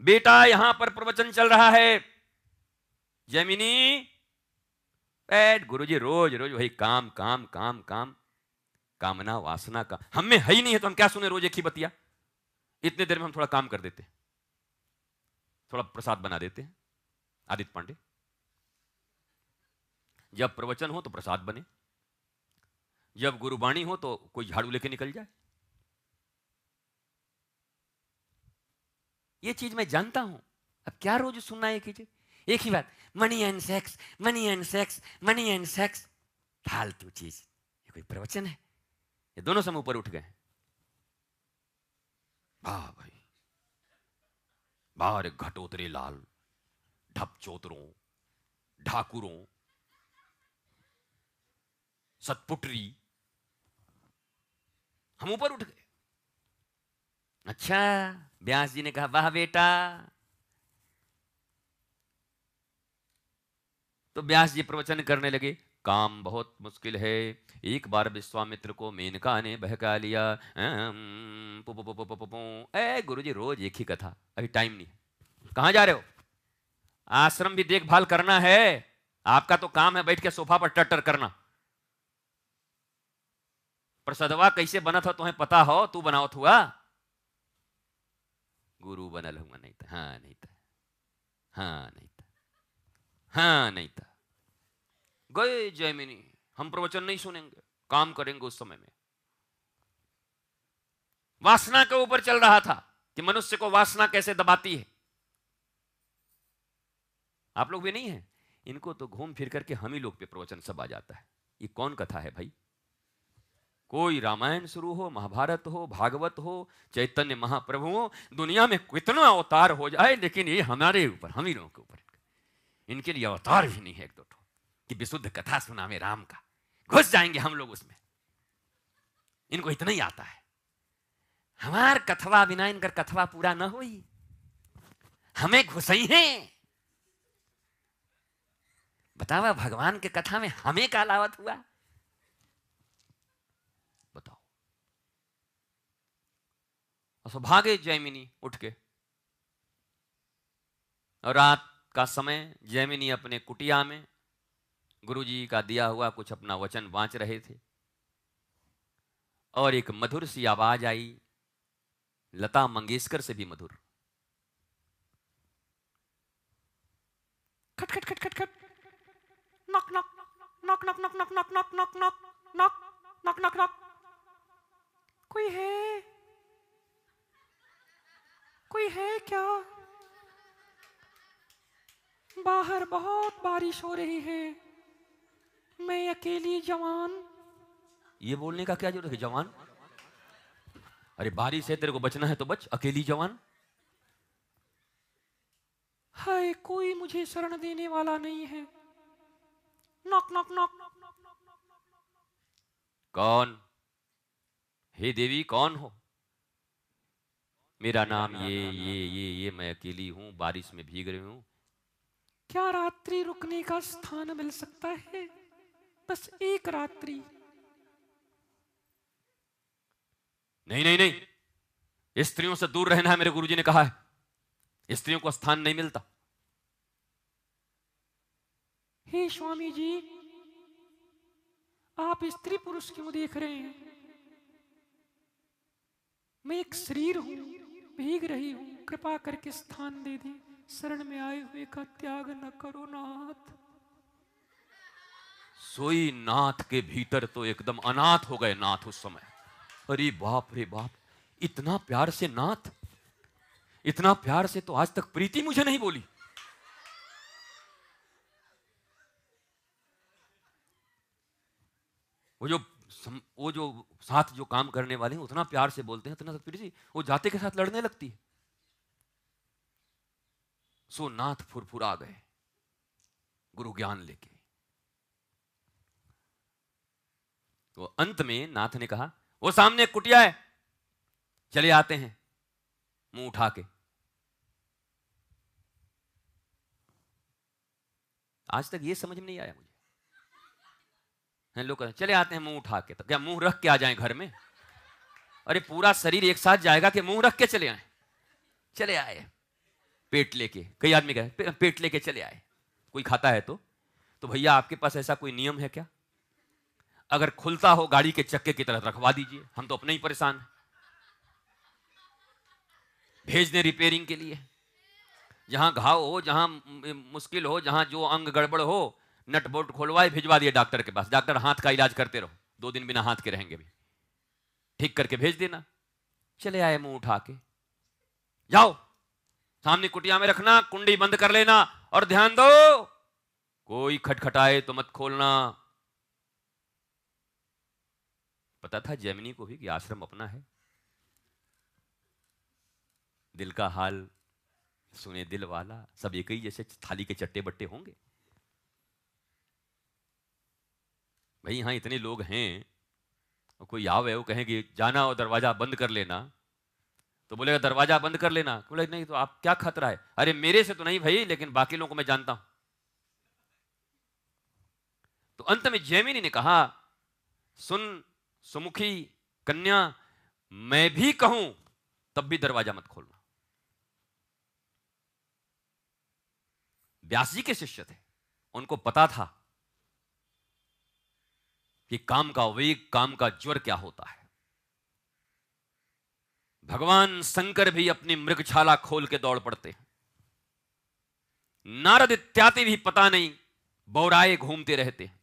बेटा, यहाँ पर प्रवचन चल रहा है। जैमिनी, बैठ गुरुजी, रोज रोज वही काम काम काम काम, कामना, वासना का। हम में है ही नहीं है तो हम क्या सुने रोज एक ही बतिया? इतने देर में हम थोड़ा काम कर देते थोड़ा प्रसाद बना देते हैं। आदित्य पांडे। जब प्रवचन हो तो प्रसाद बने। जब गुरुबाणी हो तो कोई झाड़ू लेके निकल जाए। ये चीज़ मैं जानता हूँ। अब क्या रोज सुनना है कीजिए एक ही बात money and sex money and sex money and sex फालतू चीज़। ये कोई प्रवचन है? ये दोनों समय ऊपर उठ गए वाह भाई। बाहर घटोतरे लाल, ढप चोतरों, ढाकुरों सतपुटरी हम ऊपर उठ गए। अच्छा व्यास जी ने कहा, वाह बेटा। तो व्यास जी प्रवचन करने लगे, काम बहुत मुश्किल है। एक बार विश्वामित्र को मेनका ने बहका लिया। ए गुरु जी रोज एक ही कथा। अभी टाइम नहीं है। कहाँ जा रहे हो? आश्रम भी देखभाल करना है। आपका तो काम है बैठ के सोफा पर टटर करना। प्रसदवा कैसे बना था तुम्हें पता हो? तू बनाओ हुआ गुरु बनल हुआ नहीं था हाँ नहीं था हाँ नहीं था हाँ नहीं था गए जयमिनी हम प्रवचन नहीं सुनेंगे काम करेंगे उस समय में वासना के ऊपर चल रहा था कि मनुष्य को वासना कैसे दबाती है आप लोग भी नहीं है इनको तो घूम फिर करके हम ही लोग पे प्रवचन सब आ जाता है ये कौन कथा है भाई कोई रामायण शुरू हो, महाभारत हो, भागवत हो, चैतन्य महाप्रभु हो, दुनिया में कितना अवतार हो जाए, लेकिन ये हमारे ऊपर, हम ही के ऊपर। इनके लिए अवतार भी नहीं है एक दो कि विशुद्ध कथा सुना में राम का। घुस जाएँगे हम लोग उसमें। इनको इतना ही आता है। हमार कथवा बिना इनकर कथवा पूरा न हुई। हमें घुसई है बतावा, भगवान के कथा में हमें का लावत हुआ? भागे जैमिनी उठ के और रात का समय जैमिनी अपने कुटिया में गुरुजी का दिया हुआ कुछ अपना वचन बांच रहे थे और एक मधुर सी आवाज़ आई लता मंगेशकर से भी मधुर खट खट खट खट खट knock knock knock knock knock knock knock knock knock knock knock knock knock knock कोई है कोई है क्या? बाहर बहुत बारिश हो रही है। मैं अकेली जवान। ये बोलने का क्या ज़रूरत है जवान? अरे बारिश है तेरे को बचना है तो बच अकेली जवान। हाय कोई मुझे शरण देने वाला नहीं है। Knock knock knock. कौन? हे देवी कौन हो? मेरा नाम ये ये ये ये मैं अकेली हूँ बारिश में भीग रही हूँ। क्या रात्रि रुकने का स्थान मिल सकता है? बस एक रात्रि। नहीं नहीं नहीं। स्त्रियों से दूर रहना है मेरे गुरुजी ने कहा है। स्त्रियों को स्थान नहीं मिलता। हे स्वामी जी आप स्त्री पुरुष क्यों देख रहे हैं? मैं एक शरीर हूँ। भीग रही हूँ। कृपा करके स्थान दे दी। शरण में आए हुए का त्याग न करो नाथ। सोई नाथ के भीतर तो एकदम अनाथ हो गए नाथ उस समय। अरे बाप रे बाप, इतना प्यार से नाथ? इतना प्यार से तो आज तक प्रीति मुझे नहीं बोली। वो जो वो जो साथ जो काम करने वाले हैं, उतना प्यार से बोलते हैं इतना प्रीति वो जाते के साथ लड़ने लगती है। सो नाथ फुरफुरा गए, गुरु ज्ञान लेके। तो अंत में नाथ ने कहा, वो सामने कुटिया है, चले आते हैं, मुँह उठा के। आज तक ये समझ में नहीं आया मुझे। लोग चले आते हैं मुँह उठा के। तो क्या मुँह रख के आ जाए घर में? अरे, पूरा शरीर एक साथ जाएगा कि मुँह रख के चले आए? चले आए। पेट लेके। कई आदमी गए पेट लेके चले आए। कोई खाता है तो? तो भैया, आपके पास ऐसा कोई नियम है क्या? अगर खुलता हो, गाड़ी के चक्के की तरह रखवा दीजिए। हम तो अपने ही परेशान हैं। भेज दें रिपेयरिंग के लिए। जहाँ घाव हो, जहाँ मुश्किल हो, जहाँ जो अंग गड़बड़ हो नट बोल्ट खोलवाए, भिजवा दिए डॉक्टर के पास। डॉक्टर, हाथ का इलाज करते रहो। दो दिन बिना हाथ के रहेंगे भी। ठीक करके भेज देना। चले आए मुँह उठा के। जाओ। सामने कुटिया में रखना, कुंडी बंद कर लेना, और ध्यान दो। कोई खटखटाए तो मत खोलना। पता था जैमिनी को भी कि आश्रम अपना है? दिल का हाल, सुने दिल वाला, सब एक ही जैसे थाली के चट्टे बट्टे होंगे? भाई यहाँ इतने लोग हैं, और कोई आवे, वो कहेंगे, जाना और दरवाज़ा बंद कर लेना। तो बोलेगा, दरवाज़ा बंद कर लेना। बोले नहीं तो आप क्या खतरा है? अरे, मेरे से तो नहीं भाई, लेकिन बाकी लोगों को मैं जानता हूँ। तो अंत में जैमिनी ने कहा, सुन, सुमुखी, कन्या, मैं भी कहूँ, तब भी दरवाज़ा मत खोलना। व्यास जी के शिष्य थे, उनको पता था कि काम का वेग, काम का ज्वर क्या होता है? भगवान शंकर भी अपनी मृगछाला खोल के दौड़ पड़ते हैं। नारद इत्यादि भी पता नहीं, बौराए घूमते रहते हैं।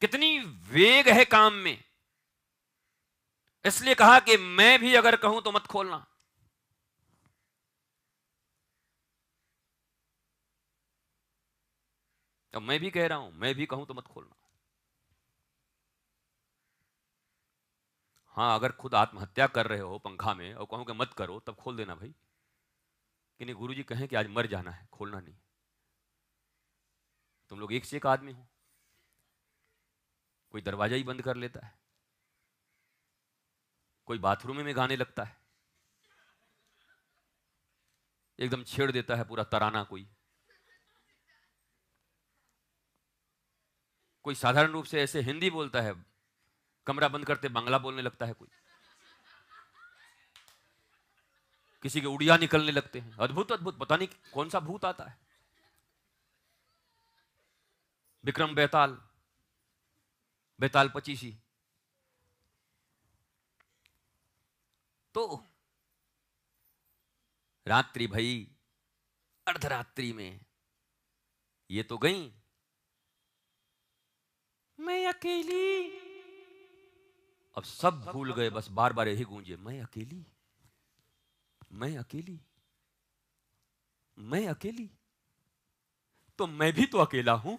कितनी वेग है काम में। इसलिए कहा कि मैं भी अगर कहूँ तो मत खोलना। तो मैं भी कह रहा हूँ, मैं भी कहूँ तो मत खोलना। हाँ अगर खुद आत्महत्या कर रहे हो पंखा में और कहूँ कि मत करो, तब खोल देना भाई। कि नहीं गुरु जी कहें कि आज मर जाना है, खोलना नहीं। तुम लोग एक से एक आदमी हो। कोई दरवाज़ा ही बंद कर लेता है। कोई बाथरूम में गाने लगता है। एकदम छेड़ देता है पूरा तराना कोई। कोई साधारण रूप से ऐसे हिंदी बोलता है कमरा बंद करते बांग्ला बोलने लगता है कोई। किसी के उड़िया निकलने लगते हैं। अद्भुत अद्भुत, पता नहीं कौन सा भूत आता है। विक्रम बेताल बेताल पचीसी। तो रात्रि भई, अर्धरात्रि में ये तो गई। मैं अकेली अब सब भूल गए बस बार बार यही गूंजे मैं अकेली? मैं अकेली? मैं अकेली? तो मैं भी तो अकेला हूँ?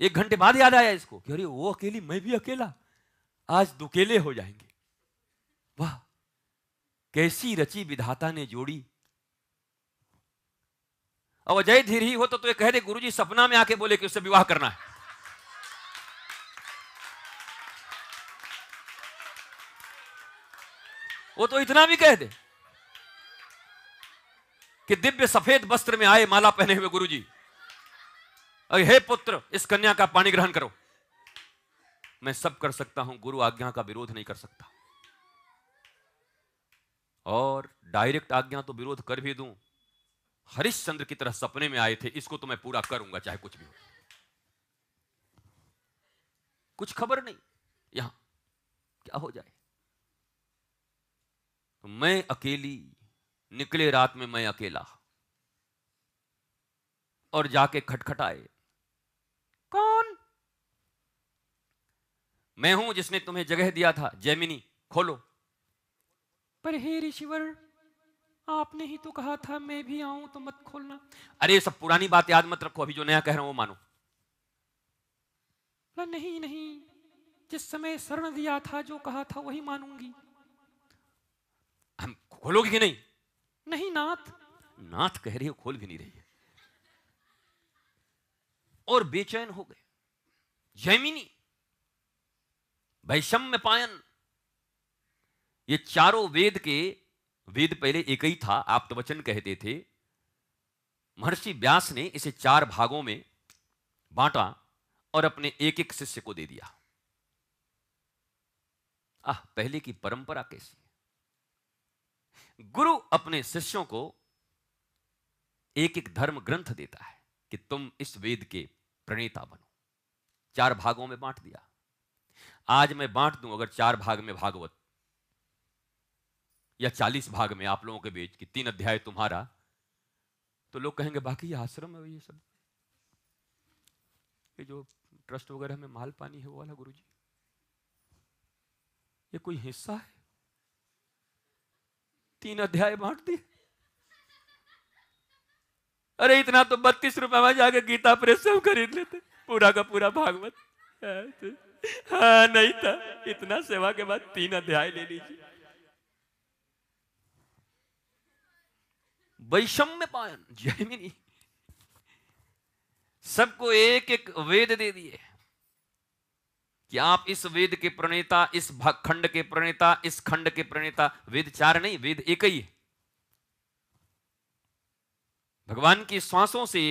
एक घंटे बाद याद आया इसको कि अरे वो अकेली मैं भी अकेला? आज दुकेले हो जाएँगे। वाह! कैसी रची विधाता ने जोड़ी। अजय धीर ही हो तो, तो ये कह दे गुरुजी सपना में आके बोले कि उससे विवाह करना है। वो तो इतना भी कह दे कि दिव्य सफ़ेद वस्त्र में आए माला पहने हुए गुरुजी। अरे हे पुत्र, इस कन्या का पानी ग्रहण करो। मैं सब कर सकता हूँ, गुरु आज्ञा का विरोध नहीं कर सकता। और डायरेक्ट आज्ञा तो विरोध कर भी दूँ। हरिश्चंद्र की तरह सपने में आए थे, इसको तो मैं पूरा करूँगा, चाहे कुछ भी हो। कुछ खबर नहीं। यहाँ क्या हो जाए? मैं अकेली निकले रात में मैं अकेला। और जाके खटखटाए कौन? मैं हूँ जिसने तुम्हें जगह दिया था जैमिनी खोलो। पर हे ऋषिवर आपने ही तो कहा था मैं भी आऊँ तो मत खोलना। अरे सब पुरानी बात याद मत रखो अभी जो नया कह रहा हूँ वो मानो। नहीं नहीं जिस समय शरण दिया था जो कहा था वही मानूँगी। खोलोगे कि नहीं? नहीं नाथ। नाथ कह रही हो खोल भी नहीं रही है। और बेचैन हो गए। जैमिनी वैषम्य पायन। ये चारों वेद के वेद पहले एक ही था आप तो वचन कहते थे। महर्षि व्यास ने इसे चार भागों में बांटा और अपने एक एक शिष्य को दे दिया। आह पहले की परंपरा कैसी? गुरु अपने शिष्यों को एक एक धर्म ग्रंथ देता है कि तुम इस वेद के प्रणेता बनो। चार भागों में बांट दिया। आज मैं बांट दूँ अगर चार भाग में भागवत, या चालीस भाग में आप लोगों के बीच कि तीन अध्याय तुम्हारा तो लोग कहेंगे, बाकी ये आश्रम है ये सब। ये जो ट्रस्ट वगैरह में माल पानी है वो वाला गुरु जी ये कोई हिस्सा है? तीन अध्याय बांट दिए। अरे, इतना तो बत्तीस रुपए में जाके गीता प्रेस से हम खरीद लेते। पूरा का पूरा भागवत। हाँ नहीं था। इतना सेवा के बाद तीन अध्याय ले लीजिए। वैषम्य पायन जयमिनी सबको एक एक वेद दे दिए। कि आप इस वेद के प्रणेता, इस खंड के प्रणेता, इस खंड के प्रणेता, वेद चार नहीं, वेद एक ही है। भगवान की श्वासों से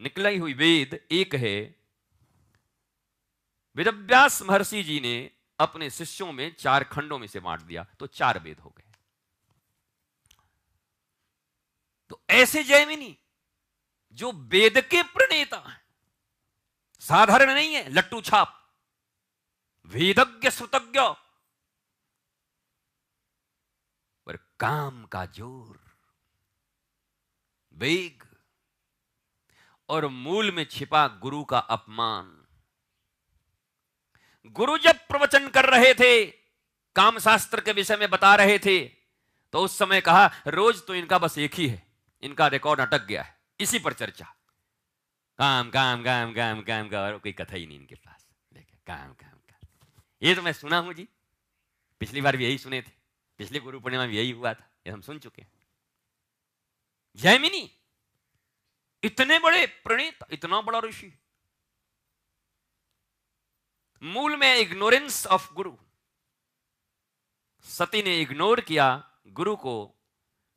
निकलाई हुई वेद एक है। वेदव्यास महर्षि जी ने अपने शिष्यों में चार खंडों में से बांट दिया तो चार वेद हो गए। तो ऐसे जयमिनी जो वेद के प्रणेता हैं, साधारण नहीं है, लट्टू छाप। वेदज्ञ श्रुतज्ञ पर काम का ज़ोर, वेग और मूल में छिपा गुरु का अपमान। गुरु जब प्रवचन कर रहे थे काम शास्त्र के विषय में बता रहे थे तो उस समय कहा, रोज तो इनका बस एक ही है, इनका रिकॉर्ड अटक गया है, इसी पर चर्चा। काम काम काम काम काम का और कोई कथा ही नहीं इनके पास। देखे काम काम काम। ये तो मैं सुना हूँ जी। पिछली बार भी यही सुने थे। पिछले गुरु पूर्णिमा में यही हुआ था, ये हम सुन चुके जयमिनी इतने बड़े प्रणीत, इतना बड़ा ऋषि। मूल में इग्नोरेंस ऑफ़ गुरु। सती ने इग्नोर किया गुरु को,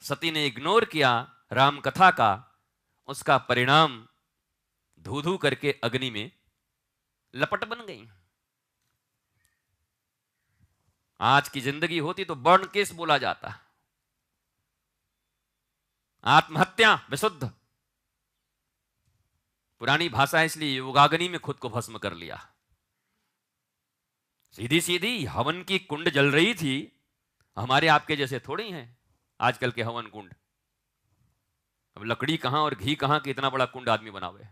सती ने इग्नोर किया राम कथा का, उसका परिणाम धू धू करके अग्नि में लपट बन गई। आज की ज़िंदगी होती तो बर्न केस बोला जाता। आत्महत्या विशुद्ध। पुरानी भाषा है इसलिए योगाग्नि में खुद को भस्म कर लिया। सीधी सीधी हवन की कुंड जल रही थी, हमारे आपके जैसे थोड़ी हैं आजकल के हवन कुंड। अब लकड़ी कहाँ और घी कहाँ कि इतना बड़ा कुंड आदमी बनावे।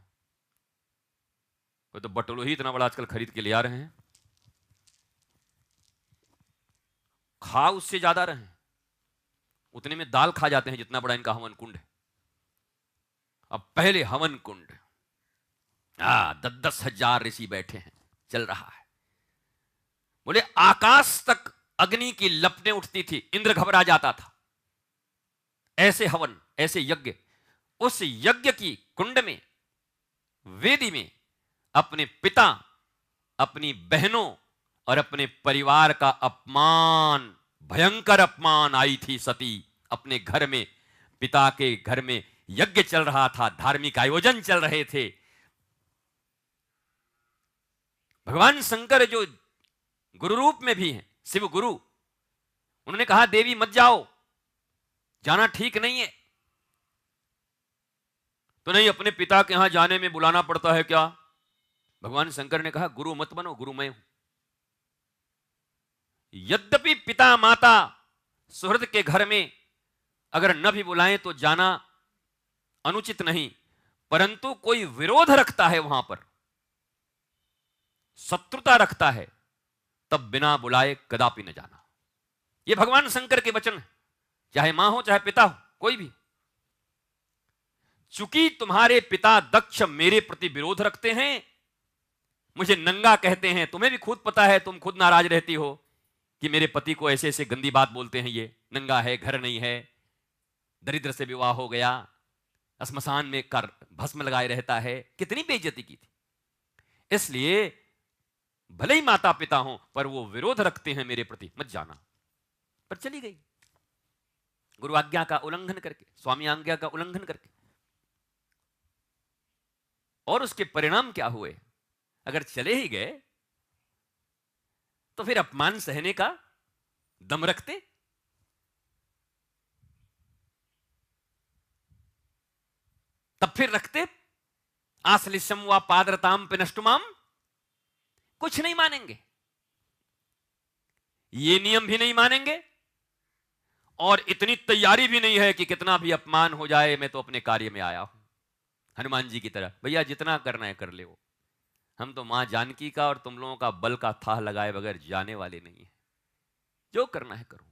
वो तो बटोलो ही इतना बड़ा आजकल खरीद के ले आ रहे हैं। खा उससे ज़्यादा रहे उतने में दाल खा जाते हैं जितना बड़ा इनका हवन कुंड है। अब पहले हवन कुंड। आ दस दस हज़ार ऋषि बैठे हैं, चल रहा है। बोले, आकाश तक अग्नि की लपटें उठती थी, इंद्र घबरा जाता था। ऐसे हवन, ऐसे यज्ञ, उस यज्ञ की कुंड में, वेदी में अपने पिता, अपनी बहनों और अपने परिवार का अपमान, भयंकर अपमान आई थी सती। अपने घर में, पिता के घर में यज्ञ चल रहा था, धार्मिक आयोजन चल रहे थे। भगवान शंकर जो गुरु रूप में भी हैं, शिव गुरु, उन्होंने कहा, देवी, मत जाओ। जाना ठीक नहीं है। तो नहीं, अपने पिता के यहाँ जाने में बुलाना पड़ता है क्या? भगवान शंकर ने कहा, गुरु मत बनो गुरु मैं हूँ। यद्यपि पिता माता सुहृद के घर में अगर न भी बुलाएँ तो जाना अनुचित नहीं, परंतु कोई विरोध रखता है वहाँ पर, शत्रुता रखता है, तब बिना बुलाए कदापि न जाना। यह भगवान शंकर के वचन है। चाहे माँ हो, चाहे पिता हो, कोई भी। चूँकि तुम्हारे पिता दक्ष मेरे प्रति विरोध रखते हैं, मुझे नंगा कहते हैं, तुम्हें भी खुद पता है, तुम खुद नाराज़ रहती हो। कि मेरे पति को ऐसे ऐसे गंदी बात बोलते हैं ये, नंगा है, घर नहीं है, दरिद्र से विवाह हो गया स्मशान में कर, भस्म लगाए रहता है, कितनी बेइज्जती की थी। इसलिए भले ही माता पिता हो, पर वो विरोध रखते हैं मेरे प्रति, मत जाना। पर चली गई। गुरु आज्ञा का उल्लंघन करके, स्वामी आज्ञा का उल्लंघन करके। और उसके परिणाम क्या हुए? अगर चले ही गए तो फिर अपमान सहने का दम रखते? तब फिर रखते आसलिशम व पादरताम पे नष्टुमाम कुछ नहीं मानेंगे। ये नियम भी नहीं मानेंगे, और इतनी तैयारी भी नहीं है कि कितना भी अपमान हो जाए, मैं तो अपने कार्य में आया हूँ। हनुमान जी की तरह, भैया, जितना करना है कर ले वो हम तो माँ जानकी का और तुम लोगों का बल का था लगाए बगैर जाने वाले नहीं है। जो करना है करो।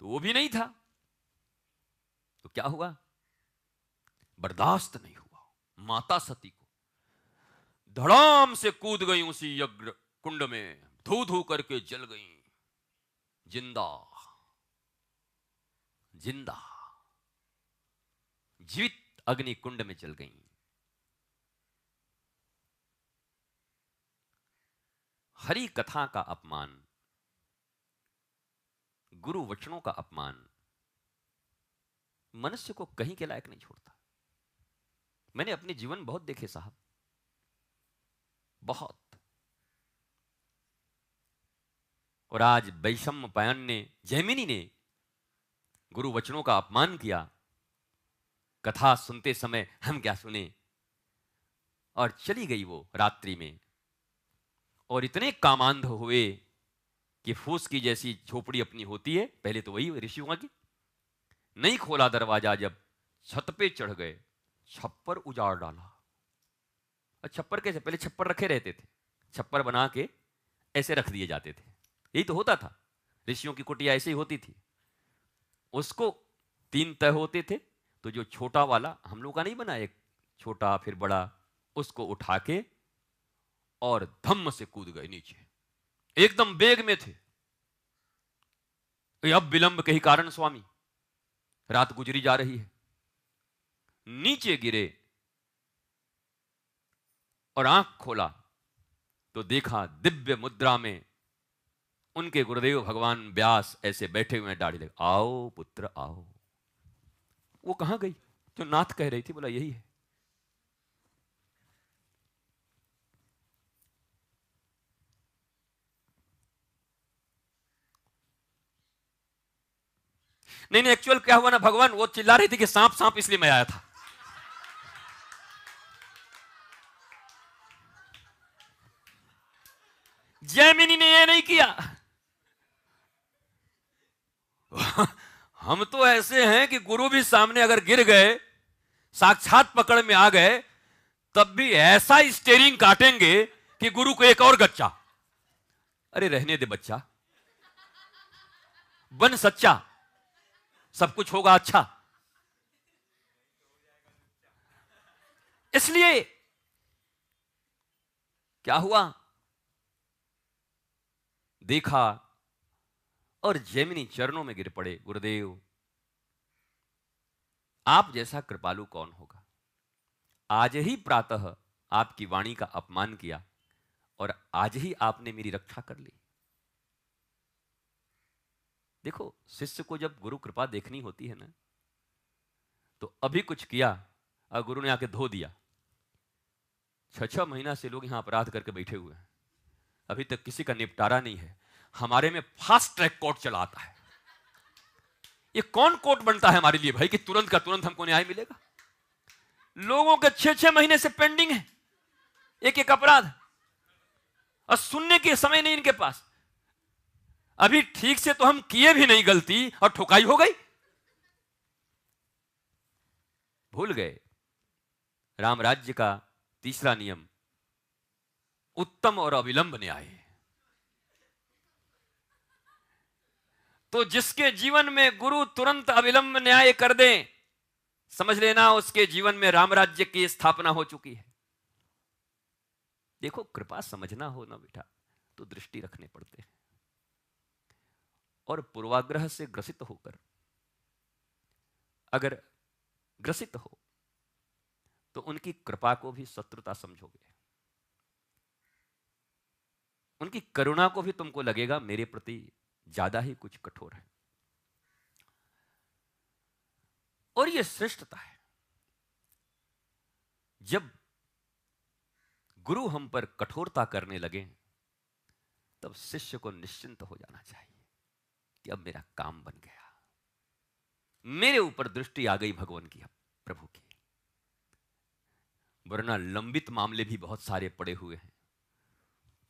तो वो भी नहीं था। तो क्या हुआ? बर्दाश्त नहीं हुआ। माता सती को धड़ाम से कूद गई उसी यज्ञ कुंड में। धू धू करके जल गई। ज़िंदा। ज़िंदा। जीवित अग्नि कुंड में जल गई। हरि कथा का अपमान, गुरु वचनों का अपमान, मनुष्य को कहीं के लायक नहीं छोड़ता। मैंने अपने जीवन बहुत देखे साहब। बहुत। और आज वैषम पायन ने जैमिनी ने गुरु वचनों का अपमान किया। कथा सुनते समय हम क्या सुने? और चली गई वो रात्रि में। और इतने कामांध हुए कि फूस की जैसी झोपड़ी अपनी होती है, पहले तो वही ऋषियों की। नहीं खोला दरवाज़ा जब छत पे चढ़ गए, छप्पर उजाड़ डाला। छप्पर कैसे? पहले छप्पर रखे रहते थे, छप्पर बना के ऐसे रख दिए जाते थे। यही तो होता था, ऋषियों की कुटिया ऐसे ही होती थी। उसको तीन तय होते थे तो जो छोटा वाला हम लोग का नहीं बना, एक छोटा, फिर बड़ा, उसको उठा के और धम्म से कूद गए नीचे। एकदम बेग में थे। अब विलंब के ही कारण स्वामी, रात गुजरी जा रही है। नीचे गिरे और आँख खोला तो देखा दिव्य मुद्रा में उनके गुरुदेव भगवान व्यास ऐसे बैठे हुए दाढ़ी लगे आओ पुत्र, आओ। वो कहाँ गई? जो नाथ कह रही थी, बोला, यही है। नहीं नहीं एक्चुअल क्या हुआ ना, भगवान वो चिल्ला रही थी कि सांप सांप इसलिए मैं आया था। जयमिनी ने ये नहीं किया। हम तो ऐसे हैं कि गुरु भी सामने अगर गिर गए, साक्षात पकड़ में आ गए, तब भी ऐसा स्टेरिंग काटेंगे कि गुरु को एक और गच्चा। अरे रहने दे बच्चा। बन सच्चा। सब कुछ होगा अच्छा। इसलिए क्या हुआ? देखा और जैमिनी चरणों में गिर पड़े, गुरुदेव। आप जैसा कृपालु कौन होगा? आज ही प्रातः आपकी वाणी का अपमान किया और आज ही आपने मेरी रक्षा कर ली। देखो, शिष्य को जब गुरु कृपा देखनी होती है ना तो अभी कुछ किया और गुरु ने आके धो दिया। छ छह महीना से लोग यहाँ अपराध करके बैठे हुए हैं। अभी तक किसी का निपटारा नहीं है। हमारे में फास्ट ट्रैक कोर्ट चला आता है। ये कौन कोर्ट बनता है हमारे लिए भाई कि तुरंत का तुरंत हमको न्याय मिलेगा? लोगों के छह छह महीने से पेंडिंग है। एक एक अपराध। और सुनने के समय नहीं इनके पास। अभी ठीक से तो हम किए भी नहीं गलती और ठुकाई हो गई। भूल गए। राम राज्य का तीसरा नियम, उत्तम और अविलंब न्याय। तो जिसके जीवन में गुरु तुरंत अविलंब न्याय कर दे, समझ लेना उसके जीवन में राम राज्य की स्थापना हो चुकी है। देखो, कृपा समझना हो ना बेटा तो दृष्टि रखने पड़ते हैं। और पूर्वाग्रह से ग्रसित होकर। अगर ग्रसित हो तो उनकी कृपा को भी शत्रुता समझोगे। उनकी करुणा को भी तुमको लगेगा, मेरे प्रति ज़्यादा ही कुछ कठोर है। और यह श्रेष्ठता है। जब गुरु हम पर कठोरता करने लगे, तब शिष्य को निश्चिंत हो जाना चाहिए। कि अब मेरा काम बन गया। मेरे ऊपर दृष्टि आ गई भगवान की प्रभु की। वरना लंबित मामले भी बहुत सारे पड़े हुए हैं,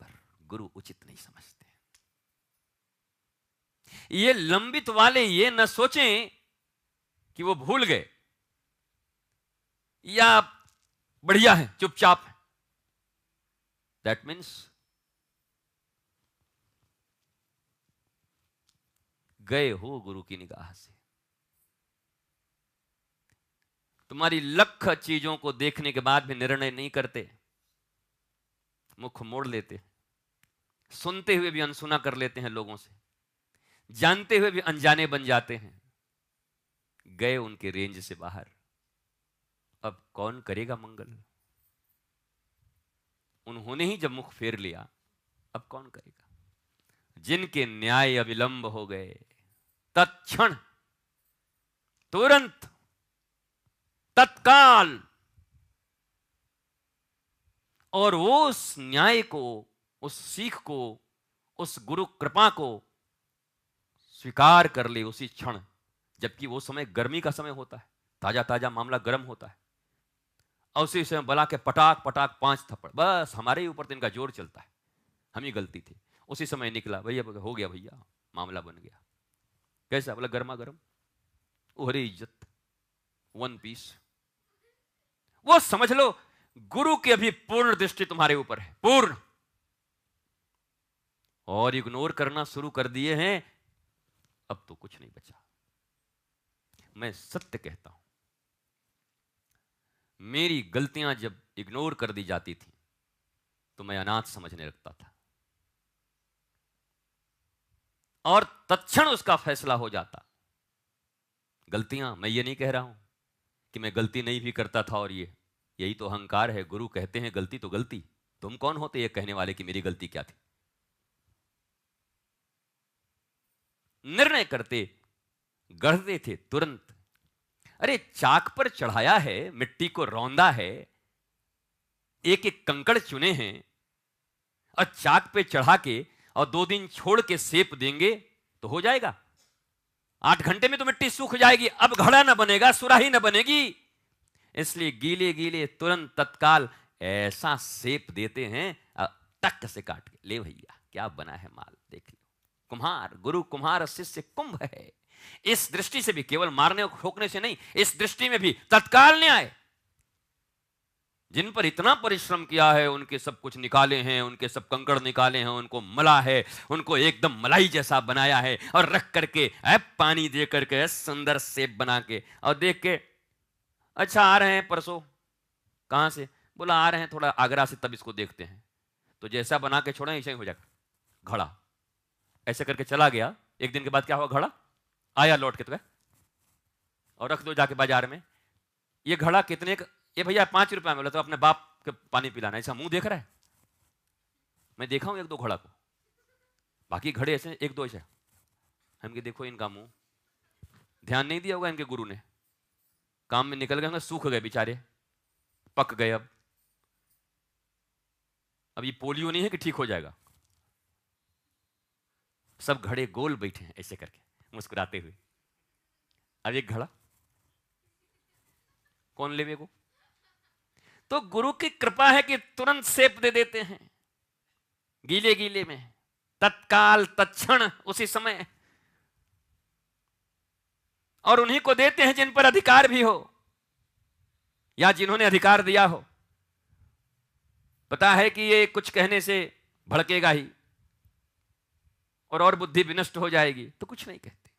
पर गुरु उचित नहीं समझते। ये लंबित वाले ये न सोचें कि वो भूल गए, या बढ़िया है, चुपचाप है। दैट मीन्स गए हो गुरु की निगाह से। तुम्हारी लख चीज़ों को देखने के बाद भी निर्णय नहीं करते। मुख मोड़ लेते। सुनते हुए भी अनसुना कर लेते हैं लोगों से। जानते हुए भी अनजाने बन जाते हैं। गए उनके रेंज से बाहर। अब कौन करेगा मंगल? उन्होंने ही जब मुख फेर लिया, अब कौन करेगा? जिनके न्याय अविलंब हो गए तत्क्षण, तुरंत, तत्काल। और वो उस न्याय को, उस सीख को, उस गुरु कृपा को स्वीकार कर ले उसी क्षण, जबकि वो समय गर्मी का समय होता है। ताज़ा ताज़ा मामला गर्म होता है। और उसी समय बला के पटाक पटाक, पाँच थप्पड़, बस हमारे ही ऊपर तो इनका ज़ोर चलता है। हम ही गलती थी। उसी समय निकला, भैया, हो गया भैया, मामला बन गया। कैसा बोला गर्मा गर्म ओहरे इज़्ज़त वन पीस वो समझ लो, गुरु की अभी पूर्ण दृष्टि तुम्हारे ऊपर है, पूर्ण। और इग्नोर करना शुरू कर दिए हैं, अब तो कुछ नहीं बचा। मैं सत्य कहता हूँ, मेरी गलतियाँ जब इग्नोर कर दी जाती थी तो मैं अनाथ समझने लगता था। और तत्क्षण उसका फैसला हो जाता। गलतियाँ, मैं ये नहीं कह रहा हूँ कि मैं गलती नहीं भी करता था और ये, यही तो अहंकार है। गुरु कहते हैं, गलती तो गलती। तुम कौन होते ये कहने वाले कि मेरी गलती क्या थी? निर्णय करते, गढ़ते थे तुरंत। अरे, चाक पर चढ़ाया है, मिट्टी को रौंदा है, एक एक कंकड़ चुने हैं और चाक पे चढ़ा के और दो दिन छोड़ के सेप देंगे तो हो जाएगा। आठ घंटे में तो मिट्टी सूख जाएगी, अब घड़ा ना बनेगा, सुराही ना बनेगी। इसलिए गीले गीले तुरंत तत्काल ऐसा सेप देते हैं टक से काट के। ले भैया, क्या बना है माल? देख लो। कुम्हार, गुरु कुम्हार शिष्य कुंभ है। इस दृष्टि से भी, केवल मारने और ठोकने से नहीं, इस दृष्टि में भी तत्काल न्याय। जिन पर इतना परिश्रम किया है, उनके सब कुछ निकाले हैं, उनके सब कंकड़ निकाले हैं, उनको मला है, उनको एकदम मलाई जैसा बनाया है और रख करके ऐप पानी दे करके सुंदर सेब बना के और देख के अच्छा आ रहे हैं परसों। कहाँ से? बोला, आ रहे हैं थोड़ा आगरा से, तब इसको देखते हैं। तो जैसा बना के छोड़े, ऐसा ही हो जाएगा। घड़ा। ऐसे करके चला गया। एक दिन के बाद क्या हुआ घड़ा? आया लौट के तो और रख दो जाके बाज़ार में। ये घड़ा कितने ये भैया, पाँच रुपया में बोला तो अपने बाप के पानी पिलाना ऐसा मुँह देख रहा है? मैं देखा हूँ एक दो घड़ा को। बाकी घड़े ऐसे, एक दो ऐसे। हम के देखो इनका मुँह। ध्यान नहीं दिया होगा इनके गुरु ने। काम में निकल गए सूख गए बेचारे। पक गए अब। अब ये पोलियो नहीं है कि ठीक हो जाएगा। सब घड़े गोल बैठे हैं ऐसे करके, मुस्कुराते हुए। अब एक घड़ा। कौन लेवे को? तो गुरु की कृपा है कि तुरंत सेप दे देते हैं। गीले गीले में। तत्काल, तत्क्षण, उसी समय। और उन्हीं को देते हैं जिन पर अधिकार भी हो, या जिन्होंने अधिकार दिया हो। पता है कि ये कुछ कहने से भड़केगा ही, और और बुद्धि विनष्ट हो जाएगी तो कुछ नहीं कहते।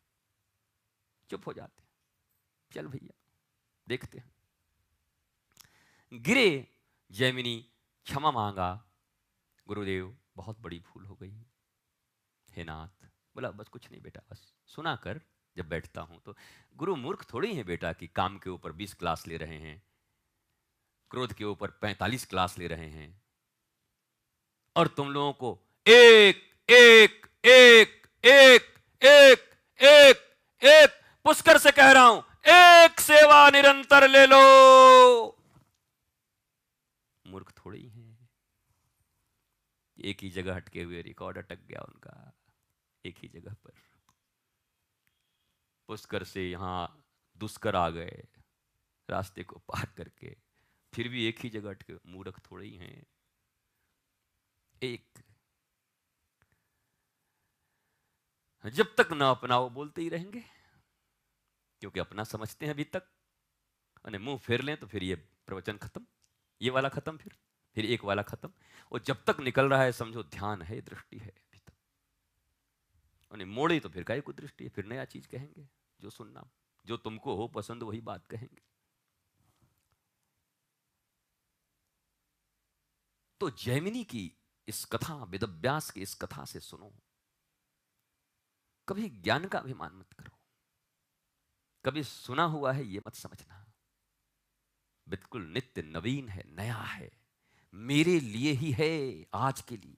चुप हो जाते चल भैया, देखते हैं। गिरे। जैमिनी क्षमा मांगा। गुरुदेव, बहुत बड़ी भूल हो गई। हे नाथ, बोला, बस कुछ नहीं बेटा, बस सुना कर, जब बैठता हूँ तो। गुरु मूर्ख थोड़ी है बेटा कि काम के ऊपर 20 क्लास ले रहे हैं। क्रोध के ऊपर 45 क्लास ले रहे हैं। और तुम लोगों को एक एक एक एक एक एक एक, पुष्कर से कह रहा हूँ, एक सेवा निरंतर ले लो। मूर्ख थोड़ी है एक ही जगह हटके हुए रिकॉर्ड अटक गया उनका, एक ही जगह पर। पुष्कर से यहाँ दुष्कर आ गए, रास्ते को पार करके। फिर भी एक ही जगह अटके मूर्ख थोड़े ही हैं। एक। जब तक ना अपनाओ बोलते ही रहेंगे, क्योंकि अपना समझते हैं अभी तक। मुँह फेर लें तो फिर ये प्रवचन खत्म। ये वाला खत्म फिर फिर एक वाला खत्म। और जब तक निकल रहा है, समझो, ध्यान है, दृष्टि है अभी तक और मोड़े तो फिर काय को दृष्टि है? फिर नया चीज़ कहेंगे, जो सुनना, जो तुमको हो पसंद, वही बात कहेंगे। तो जैमिनी की इस कथा, वेदव्यास की इस कथा से सुनो। कभी ज्ञान का अभिमान मत करो। कभी सुना हुआ है, ये मत समझना। बिल्कुल नित्य नवीन है नया है। मेरे लिए ही है आज के लिए।